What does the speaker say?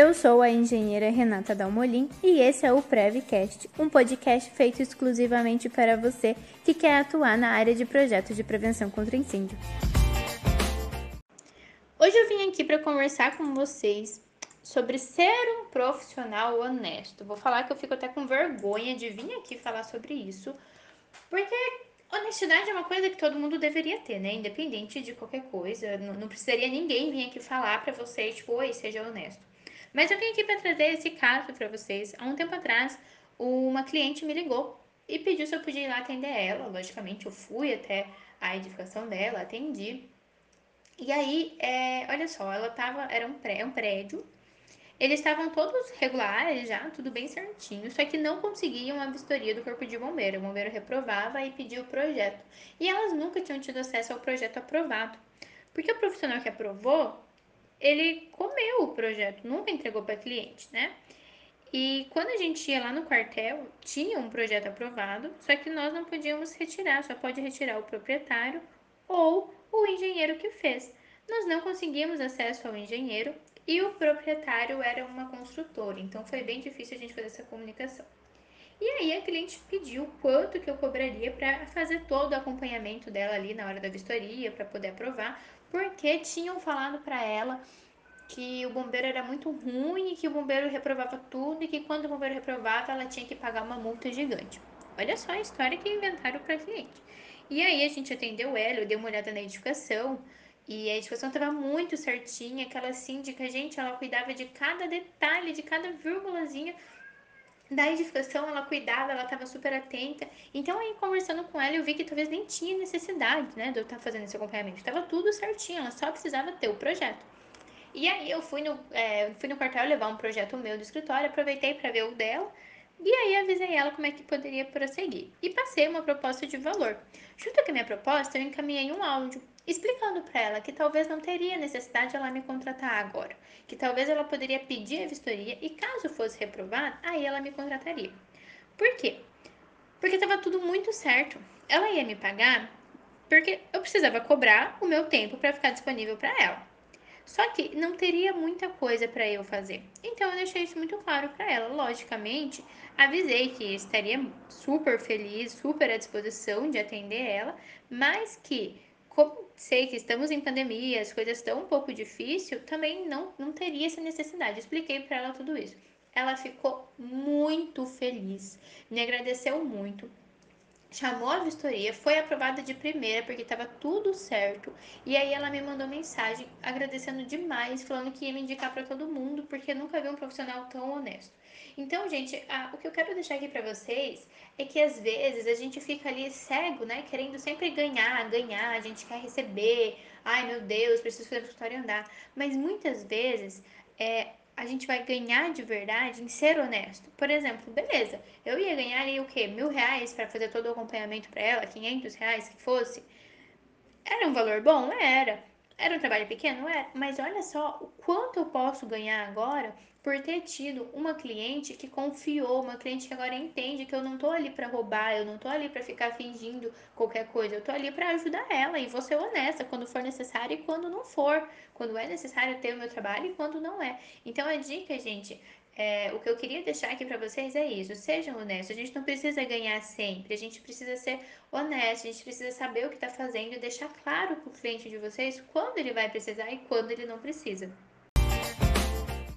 Eu sou a engenheira Renata Dalmolin e esse é o Prevcast, um podcast feito exclusivamente para você que quer atuar na área de projetos de prevenção contra incêndio. Hoje eu vim aqui para conversar com vocês sobre ser um profissional honesto. Vou falar que eu fico até com vergonha de vir aqui falar sobre isso, porque honestidade é uma coisa que todo mundo deveria ter, né? Independente de qualquer coisa. Não, não precisaria ninguém vir aqui falar para vocês, tipo, oi, seja honesto. Mas eu vim aqui para trazer esse caso para vocês. Há um tempo atrás, uma cliente me ligou e pediu se eu podia ir lá atender ela. Logicamente, eu fui até a edificação dela, atendi. E aí, é, olha só, ela tava, era um, pré, um prédio eles estavam todos regulares já, tudo bem certinho, só que não conseguiam a vistoria do corpo de bombeiro. O bombeiro reprovava e pedia o projeto. E elas nunca tinham tido acesso ao projeto aprovado. Porque o profissional que aprovou, ele comeu o projeto, nunca entregou para cliente, né? E quando a gente ia lá no quartel, tinha um projeto aprovado, só que nós não podíamos retirar, só pode retirar o proprietário ou o engenheiro que fez. Nós não conseguimos acesso ao engenheiro e o proprietário era uma construtora, então foi bem difícil a gente fazer essa comunicação. E aí a cliente pediu quanto que eu cobraria para fazer todo o acompanhamento dela ali na hora da vistoria, para poder aprovar, porque tinham falado para ela que o bombeiro era muito ruim e que o bombeiro reprovava tudo e que quando o bombeiro reprovava ela tinha que pagar uma multa gigante. Olha só a história que inventaram para cliente. E aí a gente atendeu ela, eu dei uma olhada na edificação, e a edificação estava muito certinha, aquela síndica, gente, ela cuidava de cada detalhe, de cada vírgulazinha da edificação, ela cuidava, ela estava super atenta. Então, aí, conversando com ela, eu vi que talvez nem tinha necessidade, né, de eu estar tá fazendo esse acompanhamento. Estava tudo certinho, ela só precisava ter o projeto. E aí, eu fui no, é, fui no quartel levar um projeto meu do escritório, aproveitei para ver o dela. E aí, avisei ela como é que poderia prosseguir. E passei uma proposta de valor. Junto com a minha proposta, eu encaminhei um áudio explicando para ela que talvez não teria necessidade de ela me contratar agora, que talvez ela poderia pedir a vistoria e caso fosse reprovada, aí ela me contrataria. Por quê? Porque estava tudo muito certo. Ela ia me pagar porque eu precisava cobrar o meu tempo para ficar disponível para ela. Só que não teria muita coisa para eu fazer. Então eu deixei isso muito claro para ela. Logicamente, avisei que estaria super feliz, super à disposição de atender ela, mas que como sei que estamos em pandemia, as coisas estão um pouco difícil, também não, não teria essa necessidade. Expliquei para ela tudo isso. Ela ficou muito feliz, me agradeceu muito, chamou a vistoria, foi aprovada de primeira porque estava tudo certo. E aí ela me mandou mensagem agradecendo demais, falando que ia me indicar para todo mundo porque nunca vi um profissional tão honesto. Então, gente, a, o que eu quero deixar aqui para vocês é que às vezes a gente fica ali cego, né, querendo sempre ganhar, ganhar, a gente quer receber. Ai, meu Deus, preciso fazer a história andar. Mas muitas vezes é, a gente vai ganhar de verdade em ser honesto. Por exemplo, beleza, eu ia ganhar ali o quê? Mil reais para fazer todo o acompanhamento para ela, 500 reais que fosse. Era um valor bom? Era. Era um trabalho pequeno? Era. Mas olha só o quanto eu posso ganhar agora por ter tido uma cliente que confiou, uma cliente que agora entende que eu não tô ali para roubar, eu não tô ali para ficar fingindo qualquer coisa, eu tô ali para ajudar ela e vou ser honesta quando for necessário e quando não for, quando é necessário ter o meu trabalho e quando não é. Então a dica, gente, é, o que eu queria deixar aqui para vocês é isso: sejam honestos. A gente não precisa ganhar sempre, a gente precisa ser honesto, a gente precisa saber o que está fazendo e deixar claro para o cliente de vocês quando ele vai precisar e quando ele não precisa.